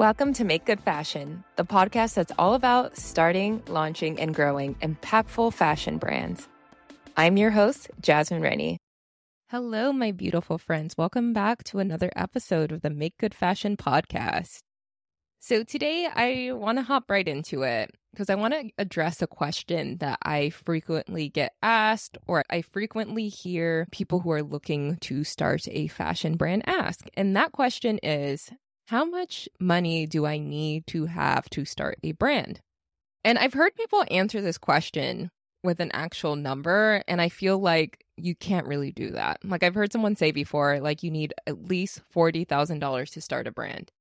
Welcome to Make Good Fashion, the podcast that's all about starting, launching, and growing impactful fashion brands. I'm your host, Jasmine Rennie. Hello, my beautiful friends. Welcome back to another episode of the Make Good Fashion podcast. So, today I want to hop right into it because I want to address a question that I frequently get asked, or I frequently hear people who are looking to start a fashion brand ask. And that question is how much money do I need to have to start a brand? And I've heard people answer this question with an actual number, and I feel like you can't really do that. Like I've heard someone say before, like you need at least $40,000 to start a brand.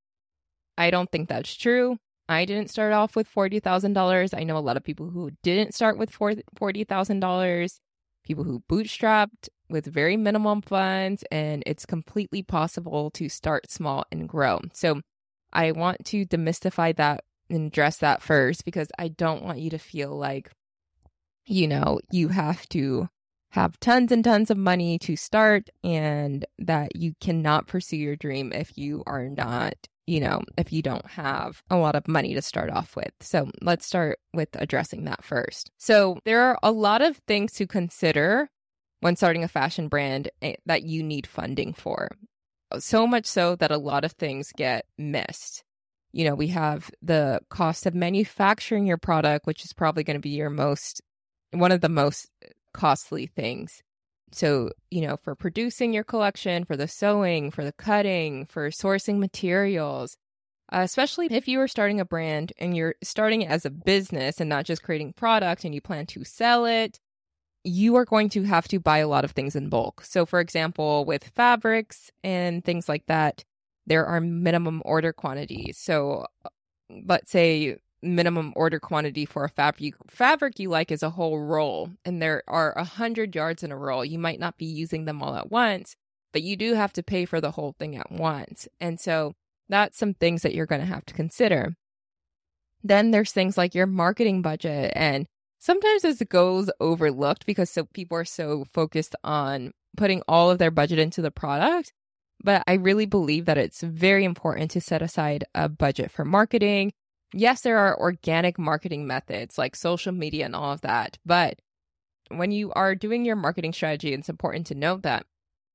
I don't think that's true. I didn't start off with $40,000. I know a lot of people who didn't start with $40,000, people who bootstrapped with very minimum funds, and it's completely possible to start small and grow. So I want to demystify that and address that first because I don't want you to feel like, you know, you have to have tons and tons of money to start and that you cannot pursue your dream if you are not, you know, if you don't have a lot of money to start off with. So let's start with addressing that first. So there are a lot of things to consider when starting a fashion brand eh, that you need funding for. So much so that a lot of things get missed. You know, we have the cost of manufacturing your product, which is probably going to be your most, one of the most costly things. So, you know, for producing your collection, for the sewing, for the cutting, for sourcing materials, uh, especially if you are starting a brand and you're starting it as a business and not just creating product and you plan to sell it you are going to have to buy a lot of things in bulk. So, for example, with fabrics and things like that, there are minimum order quantities. So, let's say minimum order quantity for a fabric fabric you like is a whole roll, and there are a hundred yards in a roll. You might not be using them all at once, but you do have to pay for the whole thing at once. And so, that's some things that you're going to have to consider. Then there's things like your marketing budget and sometimes this goes overlooked because so people are so focused on putting all of their budget into the product. But I really believe that it's very important to set aside a budget for marketing. Yes, there are organic marketing methods like social media and all of that. But when you are doing your marketing strategy, it's important to note that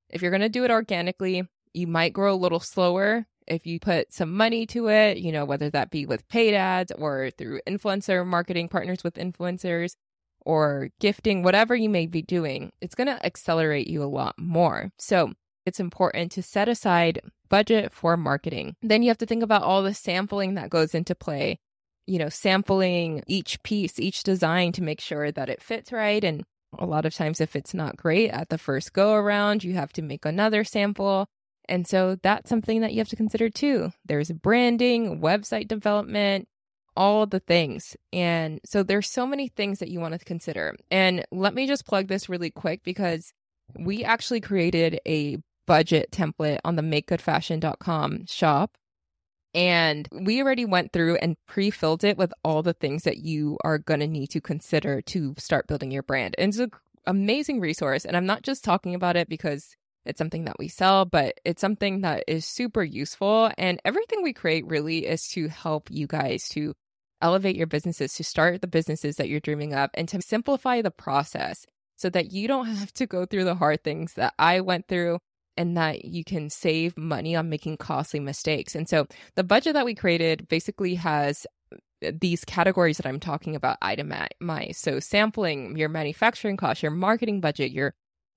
if you're going to do it organically, you might grow a little slower if you put some money to it, you know, whether that be with paid ads or through influencer marketing partners with influencers or gifting, whatever you may be doing, it's going to accelerate you a lot more. So it's important to set aside budget for marketing. Then you have to think about all the sampling that goes into play, you know, sampling each piece, each design to make sure that it fits right. And a lot of times, if it's not great at the first go around, you have to make another sample and so that's something that you have to consider too. There's branding, website development, all the things. And so there's so many things that you want to consider. And let me just plug this really quick because we actually created a budget template on the makegoodfashion.com shop. And we already went through and pre filled it with all the things that you are going to need to consider to start building your brand. And it's an amazing resource. And I'm not just talking about it because it's something that we sell, but it's something that is super useful. And everything we create really is to help you guys to elevate your businesses, to start the businesses that you're dreaming of, and to simplify the process so that you don't have to go through the hard things that I went through and that you can save money on making costly mistakes. And so the budget that we created basically has uh, these categories that I'm talking about itemized. So sampling, your manufacturing cost, your marketing budget, your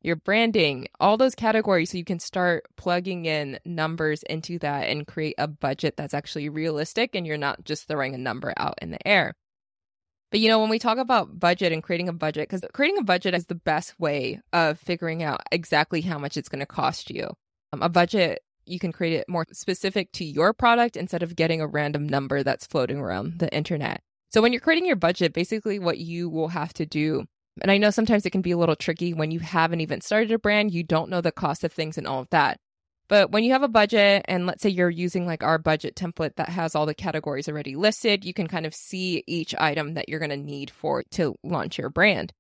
your branding, all those categories so you can start plugging in numbers into that and create a budget that's actually realistic and you're not just throwing a number out in the air. But you know, when we talk about budget and creating a budget, because creating a budget is the best way of figuring out exactly how much it's going to cost you. Um, a budget, you can create it more specific to your product instead of getting a random number that's floating around the internet. So when you're creating your budget, basically what you will have to do and I know sometimes it can be a little tricky when you haven't even started a brand, you don't know the cost of things and all of that. But when you have a budget, and let's say you're using like our budget template that has all the categories already listed, you can kind of see each item that you're going to need for to launch your brand.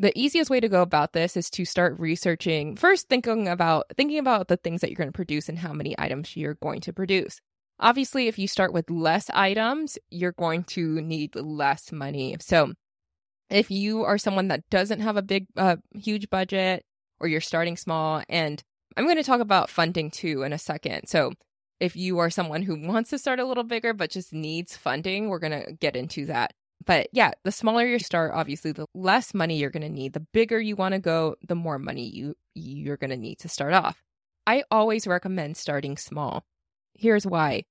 The easiest way to go about this is to start researching first thinking about thinking about the things that you're going to produce and how many items you're going to produce. Obviously, if you start with less items, you're going to need less money. So, if you are someone that doesn't have a big, uh, huge budget, or you're starting small, and I'm going to talk about funding too in a second. So, if you are someone who wants to start a little bigger but just needs funding, we're going to get into that. But yeah, the smaller you start, obviously, the less money you're going to need. The bigger you want to go, the more money you you're going to need to start off. I always recommend starting small. Here's why.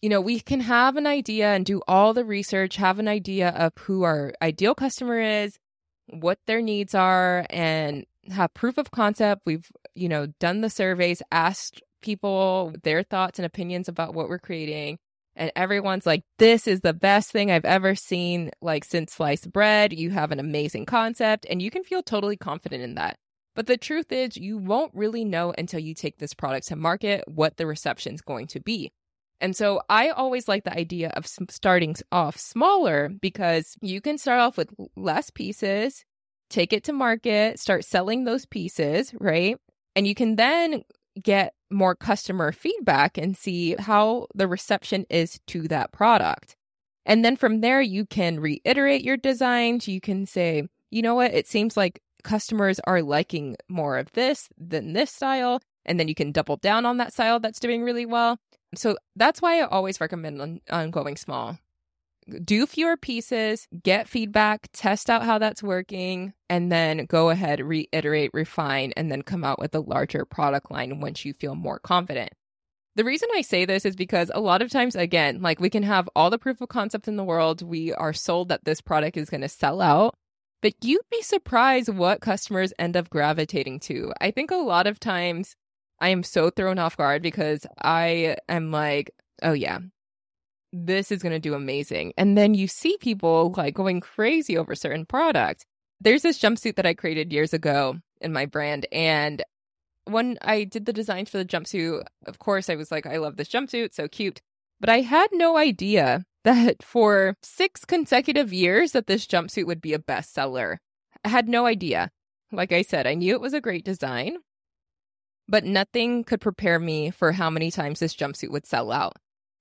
You know, we can have an idea and do all the research, have an idea of who our ideal customer is, what their needs are, and have proof of concept. We've, you know, done the surveys, asked people their thoughts and opinions about what we're creating. And everyone's like, this is the best thing I've ever seen, like since sliced bread. You have an amazing concept, and you can feel totally confident in that. But the truth is, you won't really know until you take this product to market what the reception is going to be. And so I always like the idea of starting off smaller because you can start off with less pieces, take it to market, start selling those pieces, right? And you can then get more customer feedback and see how the reception is to that product. And then from there, you can reiterate your designs. You can say, you know what, it seems like customers are liking more of this than this style. And then you can double down on that style that's doing really well. So that's why I always recommend on, on going small do fewer pieces, get feedback, test out how that's working, and then go ahead, reiterate, refine, and then come out with a larger product line once you feel more confident. The reason I say this is because a lot of times, again, like we can have all the proof of concept in the world. We are sold that this product is going to sell out, but you'd be surprised what customers end up gravitating to. I think a lot of times I am so thrown off guard because I am like, oh yeah, this is going to do amazing. And then you see people like going crazy over certain product. There's this jumpsuit that I created years ago in my brand. And when I did the designs for the jumpsuit, of course, I was like, I love this jumpsuit, so cute. But I had no idea that for six consecutive years that this jumpsuit would be a bestseller. I had no idea. Like I said, I knew it was a great design, but nothing could prepare me for how many times this jumpsuit would sell out.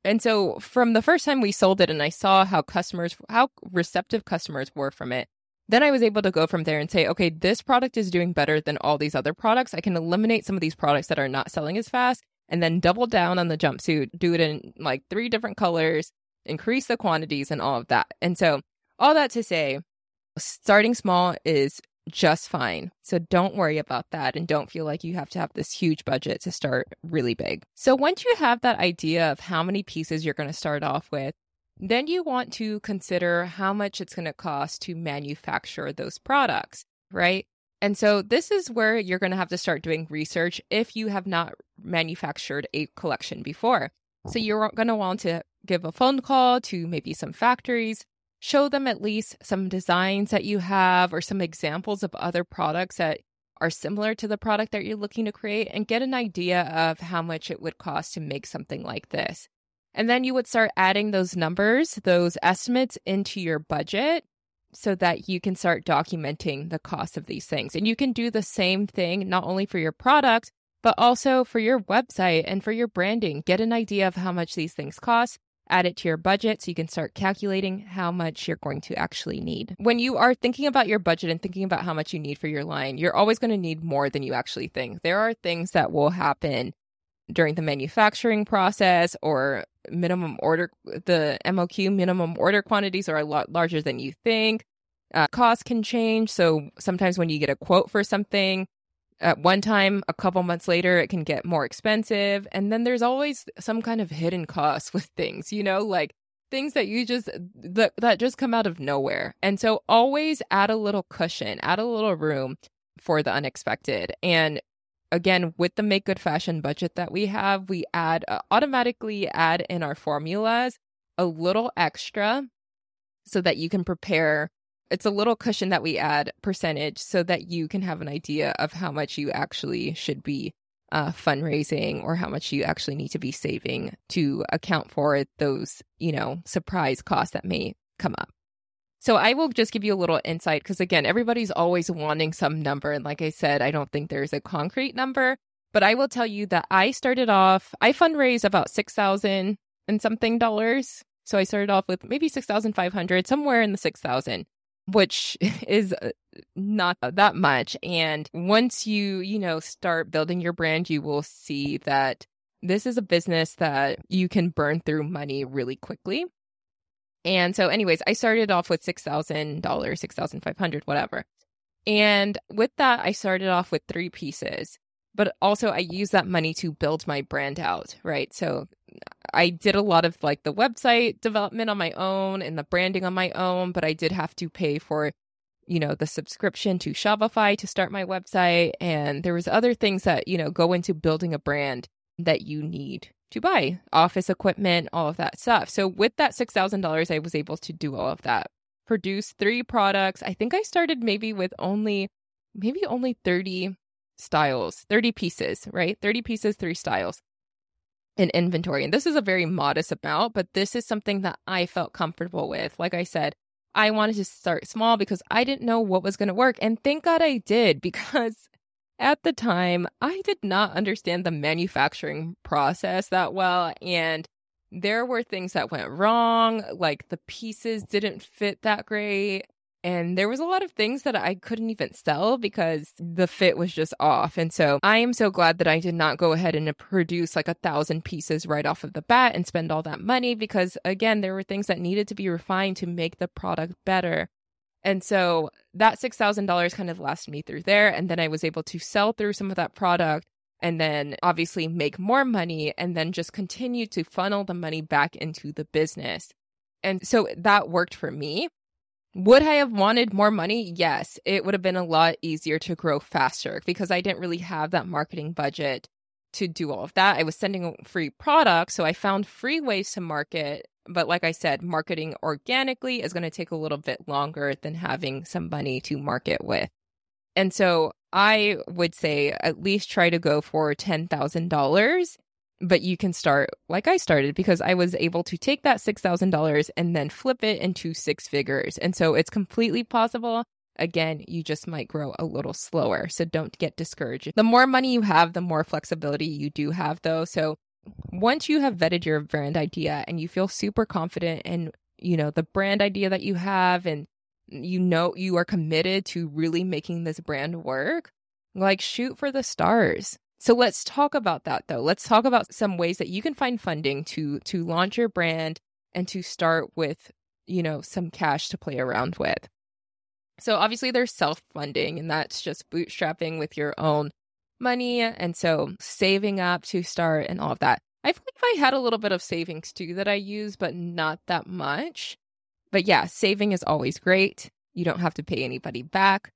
And so from the first time we sold it and I saw how customers, how receptive customers were from it, then I was able to go from there and say, okay, this product is doing better than all these other products. I can eliminate some of these products that are not selling as fast and then double down on the jumpsuit, do it in like three different colors, increase the quantities and all of that. And so, all that to say, starting small is just fine. So don't worry about that and don't feel like you have to have this huge budget to start really big. So once you have that idea of how many pieces you're going to start off with, then you want to consider how much it's going to cost to manufacture those products, right? And so this is where you're going to have to start doing research if you have not manufactured a collection before. So you're going to want to give a phone call to maybe some factories, show them at least some designs that you have or some examples of other products that are similar to the product that you're looking to create and get an idea of how much it would cost to make something like this. And then you would start adding those numbers, those estimates into your budget so that you can start documenting the cost of these things. And you can do the same thing not only for your product, but also for your website and for your branding. Get an idea of how much these things cost add it to your budget so you can start calculating how much you're going to actually need. When you are thinking about your budget and thinking about how much you need for your line, you're always going to need more than you actually think. There are things that will happen during the manufacturing process or minimum order, the MOQ minimum order quantities are a lot larger than you think. Uh, costs can change. So sometimes when you get a quote for something, at one time a couple months later it can get more expensive. And then there's always some kind of hidden cost with things you know like things that you just that, that just come out of nowhere. And so always add a little cushion add a little room for the unexpected. And again with the make good fashion budget that we have we add uh, automatically add in our formulas a little extra so that you can prepare it's a little cushion that we add percentage so that you can have an idea of how much you actually should be uh, fundraising or how much you actually need to be saving to account for those, you know, surprise costs that may come up. So I will just give you a little insight because again, everybody's always wanting some number. And like I said, I don't think there's a concrete number, but I will tell you that I started off, I fundraised about 6,000 and something dollars. So I started off with maybe 6,500, somewhere in the 6,000, which is uh, not that much. And once you, you know, start building your brand, you will see that this is a business that you can burn through money really quickly. And so, anyways, I started off with $6,000, 6,500, whatever. And with that, I started off with three pieces, but also I used that money to build my brand out, right? So I did a lot of like the website development on my own and the branding on my own, but I did have to pay for you know the subscription to Shopify to start my website and there was other things that you know go into building a brand that you need to buy office equipment, all of that stuff. So with that $6,000, I was able to do all of that. Produce three products. I think I started maybe with only maybe only 30 styles, 30 pieces, right? 30 pieces, three styles in inventory. And this is a very modest amount, but this is something that I felt comfortable with. Like I said, I wanted to start small because I didn't know what was going to work. And thank God I did because at the time, I did not understand the manufacturing process that well. And there were things that went wrong, like the pieces didn't fit that great. And there was a lot of things that I couldn't even sell because the fit was just off. And so I am so glad that I did not go ahead and produce like a thousand pieces right off of the bat and spend all that money because, again, there were things that needed to be refined to make the product better. And so that $6,000 kind of lasted me through there. And then I was able to sell through some of that product and then obviously make more money and then just continue to funnel the money back into the business. And so that worked for me. Would I have wanted more money? Yes, it would have been a lot easier to grow faster because I didn't really have that marketing budget to do all of that. I was sending free products, so I found free ways to market but like I said, marketing organically is going to take a little bit longer than having some money to market with. And so I would say at least try to go for $10,000, but you can start like I started because I was able to take that $6,000 and then flip it into six figures. And so it's completely possible. Again, you just might grow a little slower. So don't get discouraged. The more money you have, the more flexibility you do have, though. So once you have vetted your brand idea and you feel super confident in you know the brand idea that you have and you know you are committed to really making this brand work like shoot for the stars so let's talk about that though let's talk about some ways that you can find funding to to launch your brand and to start with you know some cash to play around with so obviously there's self funding and that's just bootstrapping with your own money. And so saving up to start and all of that. I believe I had a little bit of savings too that I use, but not that much. But yeah, saving is always great. You don't have to pay anybody back.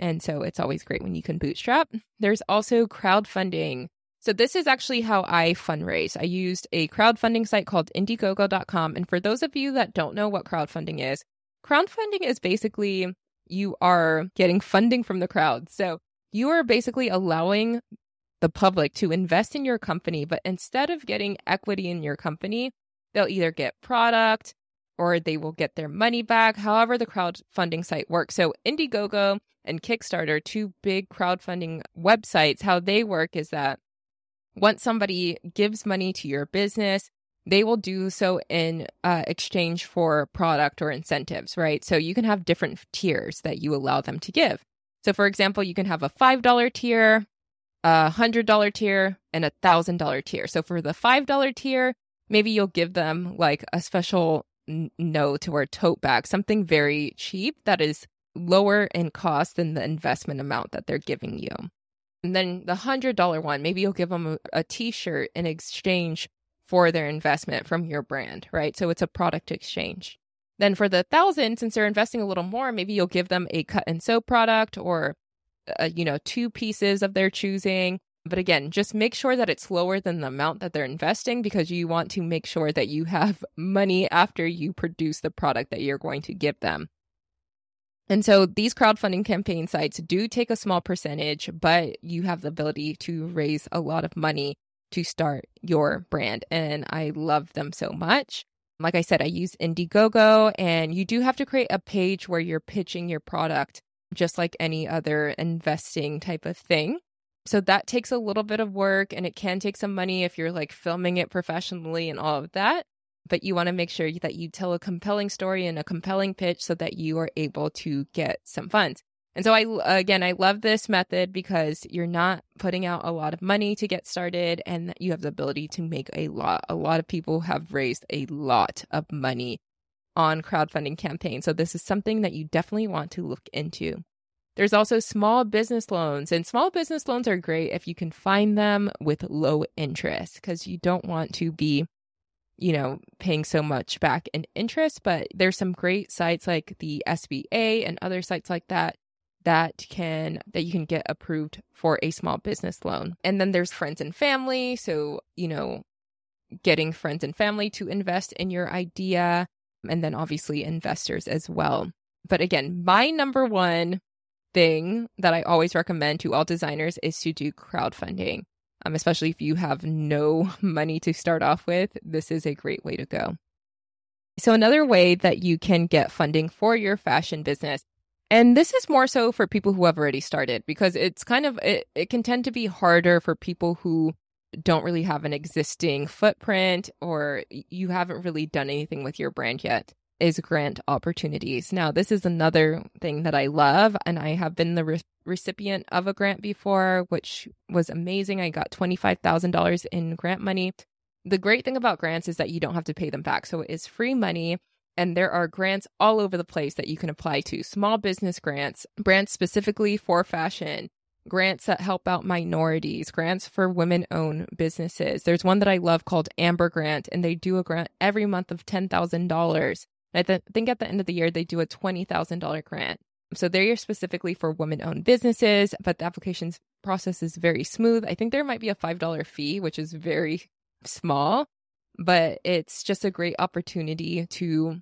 And so it's always great when you can bootstrap. There's also crowdfunding. So this is actually how I fundraise. I used a crowdfunding site called Indiegogo.com. And for those of you that don't know what crowdfunding is, crowdfunding is basically you are getting funding from the crowd. So you are basically allowing the public to invest in your company, but instead of getting equity in your company, they'll either get product or they will get their money back, however the crowdfunding site works. So Indiegogo and Kickstarter, two big crowdfunding websites, how they work is that once somebody gives money to your business, they will do so in uh, exchange for product or incentives, right? So you can have different tiers that you allow them to give. So, for example, you can have a $5 tier, a $100 tier, and a $1,000 tier. So, for the $5 tier, maybe you'll give them like a special n- note or a tote bag, something very cheap that is lower in cost than the investment amount that they're giving you. And then the $100 one, maybe you'll give them a a t-shirt in exchange for their investment from your brand, right? So it's a product exchange. Then for the thousand, since they're investing a little more, maybe you'll give them a cut and sew product or, uh, you know, two pieces of their choosing. But again, just make sure that it's lower than the amount that they're investing because you want to make sure that you have money after you produce the product that you're going to give them. And so these crowdfunding campaign sites do take a small percentage, but you have the ability to raise a lot of money to start your brand. And I love them so much. Like I said, I use Indiegogo, and you do have to create a page where you're pitching your product, just like any other investing type of thing. So that takes a little bit of work and it can take some money if you're like filming it professionally and all of that. But you want to make sure that you tell a compelling story and a compelling pitch so that you are able to get some funds. And so I again I love this method because you're not putting out a lot of money to get started and you have the ability to make a lot. A lot of people have raised a lot of money on crowdfunding campaigns. So this is something that you definitely want to look into. There's also small business loans, and small business loans are great if you can find them with low interest because you don't want to be, you know, paying so much back in interest. But there's some great sites like the SBA and other sites like that that can that you can get approved for a small business loan. And then there's friends and family, so, you know, getting friends and family to invest in your idea and then obviously investors as well. But again, my number one thing that I always recommend to all designers is to do crowdfunding. Um, especially if you have no money to start off with, this is a great way to go. So, another way that you can get funding for your fashion business, and this is more so for people who have already started because it's kind of, it, it can tend to be harder for people who don't really have an existing footprint or you haven't really done anything with your brand yet is grant opportunities. Now, this is another thing that I love, and I have been the re- recipient of a grant before, which was amazing. I got $25,000 in grant money. The great thing about grants is that you don't have to pay them back. So it is free money. And there are grants all over the place that you can apply to small business grants, grants specifically for fashion, grants that help out minorities, grants for women owned businesses. There's one that I love called Amber Grant, and they do a grant every month of $10,000. I th- think at the end of the year, they do a $20,000 grant. So they're specifically for women owned businesses, but the applications process is very smooth. I think there might be a $5 fee, which is very small, but it's just a great opportunity to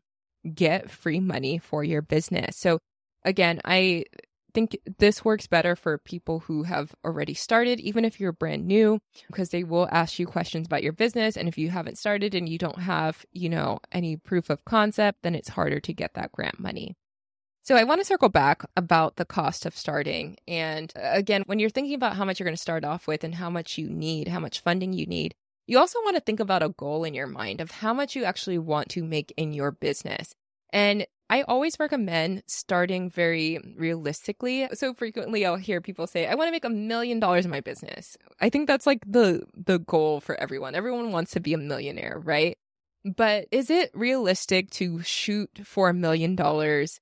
get free money for your business. So again, I think this works better for people who have already started, even if you're brand new, because they will ask you questions about your business. And if you haven't started and you don't have, you know, any proof of concept, then it's harder to get that grant money. So I want to circle back about the cost of starting. And uh, again, when you're thinking about how much you're going to start off with and how much you need, how much funding you need, you also want to think about a goal in your mind of how much you actually want to make in your business. And I always recommend starting very realistically. So frequently I'll hear people say, I want to make a million dollars in my business. I think that's like the the goal for everyone. Everyone wants to be a millionaire, right? But is it realistic to shoot for a million dollars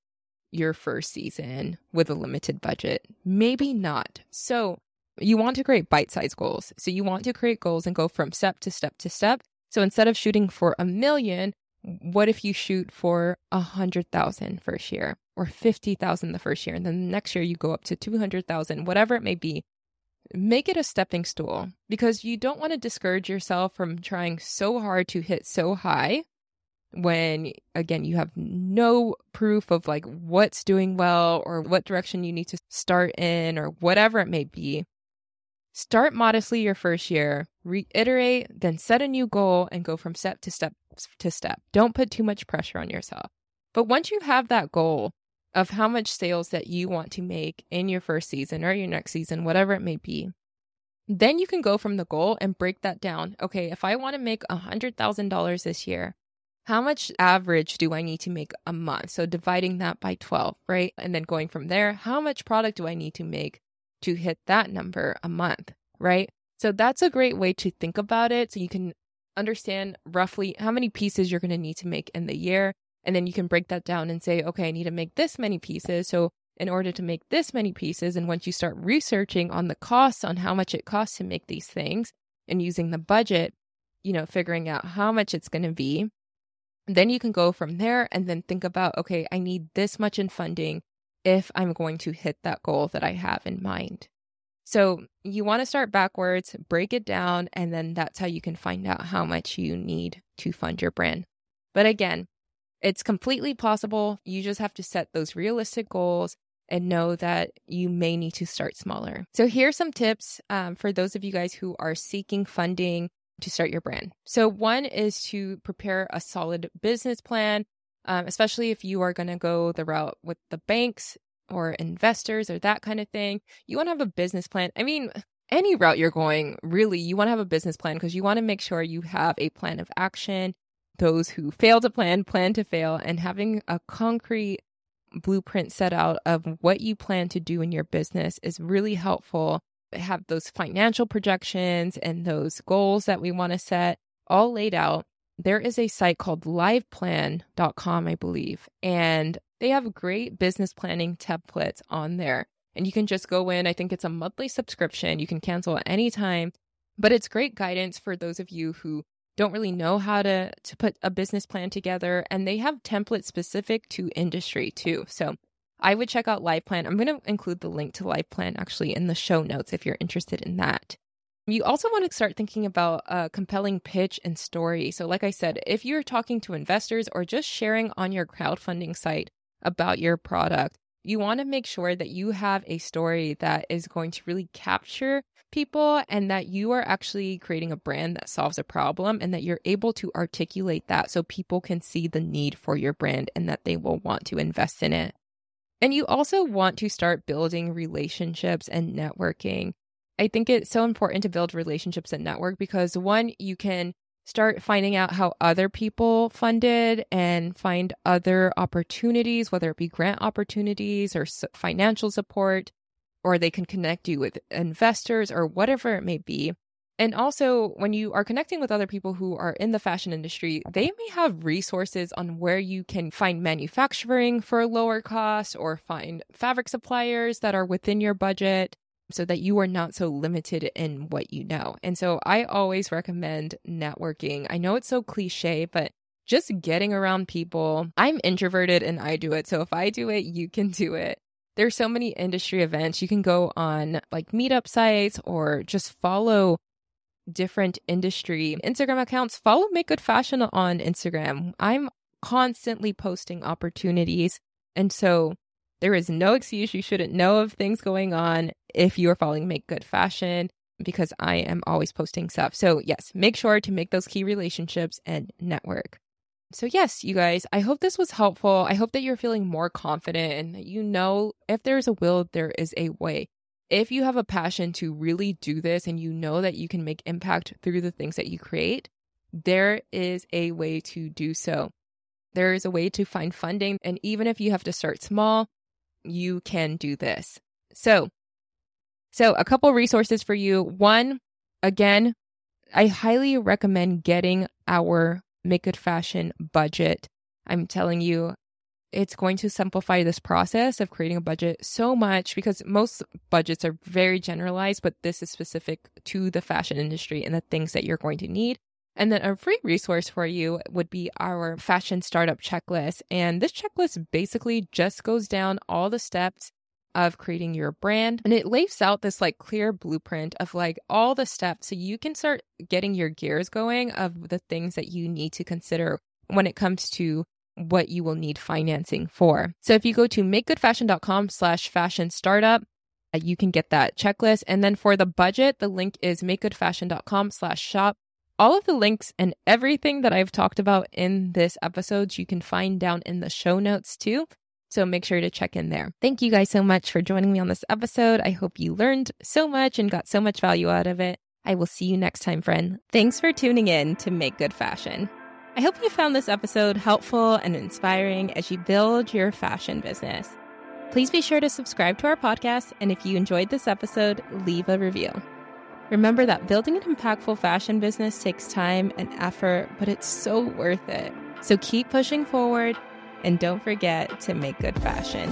your first season with a limited budget? Maybe not. So you want to create bite-sized goals. So you want to create goals and go from step to step to step. So instead of shooting for a million, what if you shoot for a hundred thousand first year or 50,000 the first year? And then the next year you go up to 200,000 whatever it may be. Make it a stepping stool because you don't want to discourage yourself from trying so hard to hit so high when again you have no proof of like what's doing well or what direction you need to start in or whatever it may be Start modestly your first year, reiterate, then set a new goal and go from step to step to step. Don't put too much pressure on yourself. But once you have that goal of how much sales that you want to make in your first season or your next season, whatever it may be, then you can go from the goal and break that down. Okay, if I want to make $100,000 this year, how much average do I need to make a month? So dividing that by 12, right? And then going from there, how much product do I need to make to hit that number a month, right? So that's a great way to think about it. So you can understand roughly how many pieces you're going to need to make in the year. And then you can break that down and say, okay, I need to make this many pieces. So in order to make this many pieces, and once you start researching on the costs, on how much it costs to make these things and using the budget, you know, figuring out how much it's going to be, then you can go from there and then think about, okay, I need this much in funding if I'm going to hit that goal that I have in mind. So you want to start backwards, break it down, and then that's how you can find out how much you need to fund your brand. But again, it's completely possible. You just have to set those realistic goals and know that you may need to start smaller. So, here are some tips um, for those of you guys who are seeking funding to start your brand. So, one is to prepare a solid business plan um, especially if you are going to go the route with the banks or investors or that kind of thing. You want to have a business plan. I mean, any route you're going, really, you want to have a business plan because you want to make sure you have a plan of action. Those who fail to plan, plan to fail, and having a concrete blueprint set out of what you plan to do in your business is really helpful. Have those financial projections and those goals that we want to set all laid out. There is a site called liveplan.com, I believe, and they have great business planning templates on there. And you can just go in. I think it's a monthly subscription. You can cancel at any time, but it's great guidance for those of you who don't really know how to to put a business plan together and they have templates specific to industry too. So I would check out LivePlan. I'm going to include the link to LivePlan actually in the show notes if you're interested in that. You also want to start thinking about a compelling pitch and story. So, like I said, if you're talking to investors or just sharing on your crowdfunding site about your product, you want to make sure that you have a story that is going to really capture people and that you are actually creating a brand that solves a problem and that you're able to articulate that so people can see the need for your brand and that they will want to invest in it. And you also want to start building relationships and networking. I think it's so important to build relationships and network because one, you can start finding out how other people funded and find other opportunities, whether it be grant opportunities or financial support or they can connect you with investors or whatever it may be. And also, when you are connecting with other people who are in the fashion industry, they may have resources on where you can find manufacturing for lower cost or find fabric suppliers that are within your budget so that you are not so limited in what you know. And so I always recommend networking. I know it's so cliche, but just getting around people. I'm introverted and I do it. So if I do it, you can do it there's so many industry events. You can go on like meetup sites or just follow different industry Instagram accounts. Follow Make Good Fashion on Instagram. I'm constantly posting opportunities. And so there is no excuse you shouldn't know of things going on if you are following Make Good Fashion because I am always posting stuff. So, yes, make sure to make those key relationships and network. So, yes, you guys, I hope this was helpful. I hope that you're feeling more confident and that you know if there's a will, there is a way. If you have a passion to really do this and you know that you can make impact through the things that you create, there is a way to do so. There is a way to find funding. And even if you have to start small, you can do this. So, so a couple resources for you. One, again, I highly recommend getting our make good fashion budget. I'm telling you, it's going to simplify this process of creating a budget so much because most budgets are very generalized, but this is specific to the fashion industry and the things that you're going to need. And then a free resource for you would be our fashion startup checklist. And this checklist basically just goes down all the steps of creating your brand. And it lays out this like clear blueprint of like all the steps so you can start getting your gears going of the things that you need to consider when it comes to what you will need financing for. So if you go to makegoodfashion.com slash fashion startup, uh, you can get that checklist. And then for the budget, the link is makegoodfashion.com slash shop. All of the links and everything that I've talked about in this episode, you can find down in the show notes too. So make sure to check in there. Thank you guys so much for joining me on this episode. I hope you learned so much and got so much value out of it. I will see you next time, friend. Thanks for tuning in to Make Good Fashion. I hope you found this episode helpful and inspiring as you build your fashion business. Please be sure to subscribe to our podcast, and if you enjoyed this episode, leave a review. Remember that building an impactful fashion business takes time and effort, but it's so worth it. So keep pushing forward and don't forget to make good fashion.